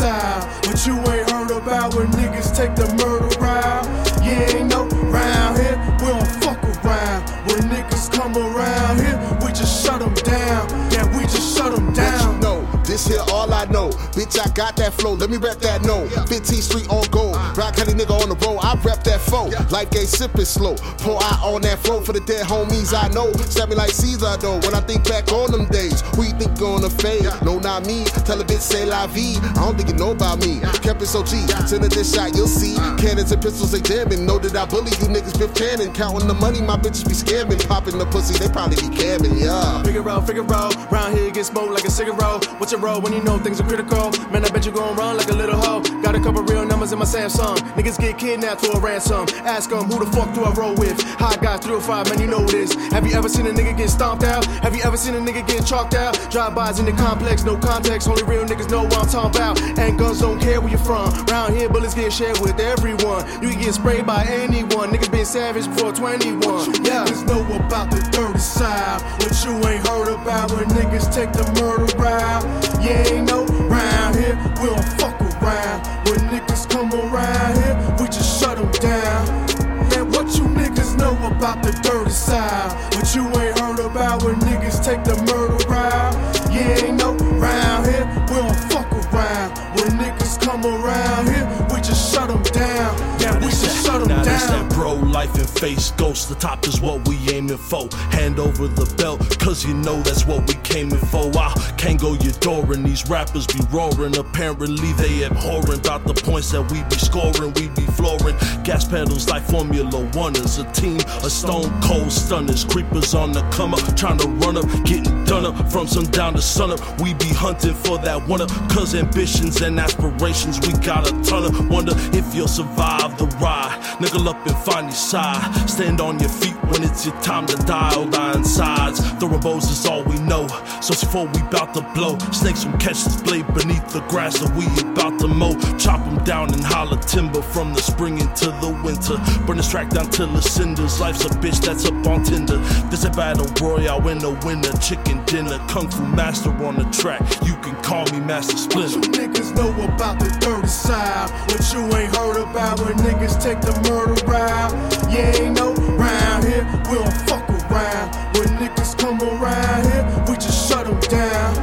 side. But you ain't heard about when niggas take the murder route. Yeah, ain't no round here, we don't fuck around. When niggas come around here, we just shut them down. Yeah, we just shut them down. you know? This here all I know. Bitch, I got that flow. Let me rap that no. 15th Street on gold. Rock County nigga on the road. I rap that foe. Life gay sipping slow. Pour out on that flow for the dead homies I know. Stab me like Caesar though. When I think back on them days, who gonna fade? No, not me. Tell a bitch say la vie. I don't think you know about me. Kept it so G. Send it this shot, you'll see. Uh. Cannons and pistols they jamming. Know that I bully you niggas fifth cannon. Counting the money, my bitches be scamming. Popping the pussy, they probably be camming. Yeah. Figure out, figure out. Round here get smoked like a cigarette. What's your roll when you know things are critical? Man, I bet you gon' run like a little hoe. Got a couple real numbers in my Samsung. Niggas get kidnapped for a ransom. Ask them who the fuck do I roll with? High guy 305, man, you know this. Have you ever seen a nigga get stomped out? Have you ever seen a nigga get chalked out? Drive-bys in the complex, no context. Only real niggas know what I'm talking about. And guns don't care where you're from. Round here, bullets get shared with everyone. You can get sprayed by anyone. Niggas been savage before 21. You yeah. Niggas know about the dirty side. What you ain't heard about when niggas take the murder route. Yeah, ain't no round here. We don't fuck around. When niggas come around here, we just shut them down. And what you niggas know about the dirty side? What you ain't heard about when niggas take the murder life and face ghost. The top is what we aiming for. Hand over the belt, cause you know that's what we came in for. I can't go your door and these rappers be roaring. Apparently they abhorrent about the points that we be scoring. We be flooring. Gas pedals like Formula One is a team of stone cold stunners. Creepers on the come up, trying to run up, getting done up from sundown to sun up. We be hunting for that one up, cause ambitions and aspirations we got a ton of. Wonder if you'll survive the ride. Nickel up and find your side. Stand on your feet when it's your time to die. All dying sides. Thoroughbows is all we know. So before we bout to blow, snakes will catch this blade beneath the grass that we about to mow. Chop them down and holler timber from the spring into the winter. Burn this track down till the cinders. Life's a bitch that's up on Tinder. This a battle royale in the winter. Chicken dinner. Kung Fu master on the track. You can call me Master What Splinter. you niggas know about the dirty side? What you ain't heard about when niggas take the murder route? Yeah, ain't no round here. We don't fuck around. When niggas come around here, we just shut them down.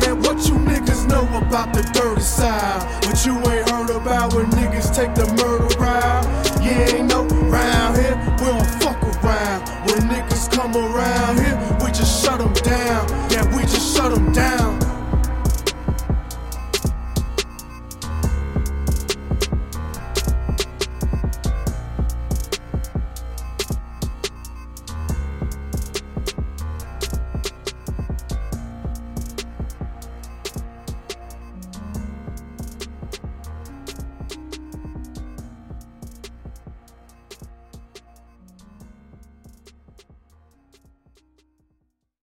Man, what you niggas know about the dirty side? What you ain't heard about when niggas take the murder route? Yeah, ain't no round here. We don't fuck around. When niggas come around